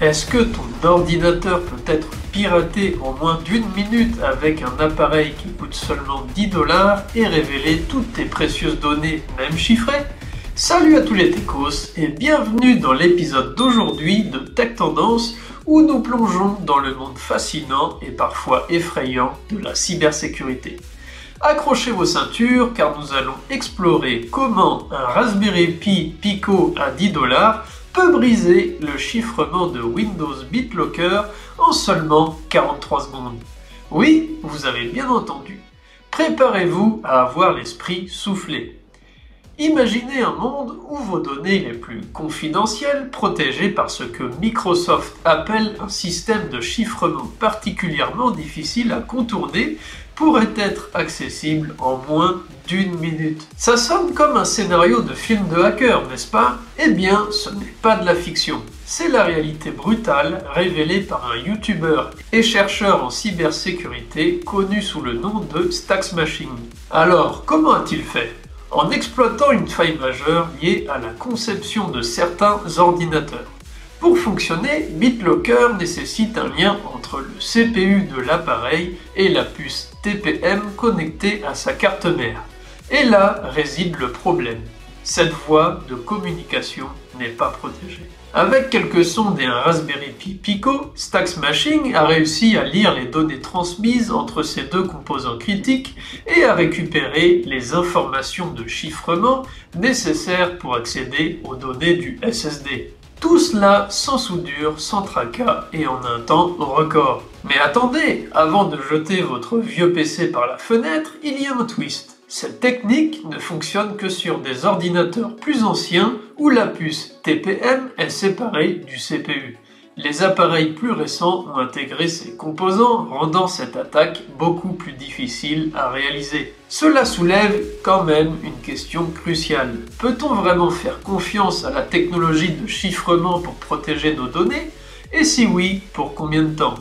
Est-ce que ton ordinateur peut être piraté en moins d'une minute avec un appareil qui coûte seulement 10 dollars et révéler toutes tes précieuses données, même chiffrées? Salut à tous les techos et bienvenue dans l'épisode d'aujourd'hui de Tech Tendance où nous plongeons dans le monde fascinant et parfois effrayant de la cybersécurité. Accrochez vos ceintures car nous allons explorer comment un Raspberry Pi Pico à 10 dollars peut briser le chiffrement de Windows BitLocker en seulement 43 secondes. Oui, vous avez bien entendu. Préparez-vous à avoir l'esprit soufflé. Imaginez un monde où vos données les plus confidentielles, protégées par ce que Microsoft appelle un système de chiffrement particulièrement difficile à contourner, pourraient être accessibles en moins d'une minute. Ça sonne comme un scénario de film de hacker, n'est-ce pas? Eh bien, ce n'est pas de la fiction. C'est la réalité brutale révélée par un youtubeur et chercheur en cybersécurité connu sous le nom de Stacksmashing. Alors, comment a-t-il fait? En exploitant une faille majeure liée à la conception de certains ordinateurs. Pour fonctionner, BitLocker nécessite un lien entre CPU de l'appareil et la puce TPM connectée à sa carte mère. Et là réside le problème. Cette voie de communication n'est pas protégée. Avec quelques sondes et un Raspberry Pi Pico, Stax Machine a réussi à lire les données transmises entre ces deux composants critiques et à récupérer les informations de chiffrement nécessaires pour accéder aux données du SSD. Tout cela sans soudure, sans tracas et en un temps record. Mais attendez, avant de jeter votre vieux PC par la fenêtre, il y a un twist. Cette technique ne fonctionne que sur des ordinateurs plus anciens où la puce TPM est séparée du CPU. Les appareils plus récents ont intégré ces composants, rendant cette attaque beaucoup plus difficile à réaliser. Cela soulève quand même une question cruciale. Peut-on vraiment faire confiance à la technologie de chiffrement pour protéger nos données? Et si oui, pour combien de temps?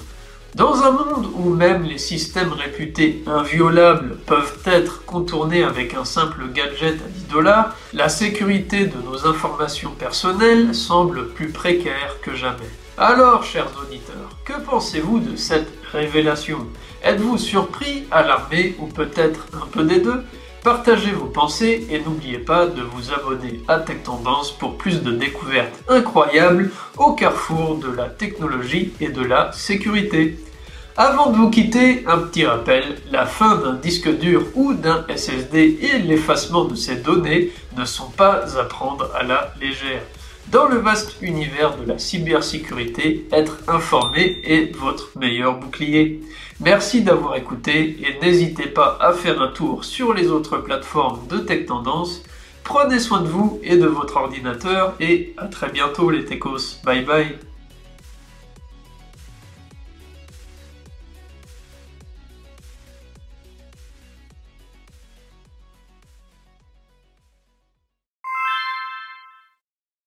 Dans un monde où même les systèmes réputés inviolables peuvent être contournés avec un simple gadget à 10 dollars, la sécurité de nos informations personnelles semble plus précaire que jamais. Alors, chers auditeurs, que pensez-vous de cette révélation? Êtes-vous surpris, alarmé ou peut-être un peu des deux? Partagez vos pensées et n'oubliez pas de vous abonner à Tech Tendance pour plus de découvertes incroyables au carrefour de la technologie et de la sécurité. Avant de vous quitter, un petit rappel, la fin d'un disque dur ou d'un SSD et l'effacement de ces données ne sont pas à prendre à la légère. Dans le vaste univers de la cybersécurité, être informé est votre meilleur bouclier. Merci d'avoir écouté et n'hésitez pas à faire un tour sur les autres plateformes de Tech Tendance. Prenez soin de vous et de votre ordinateur et à très bientôt les techos. Bye bye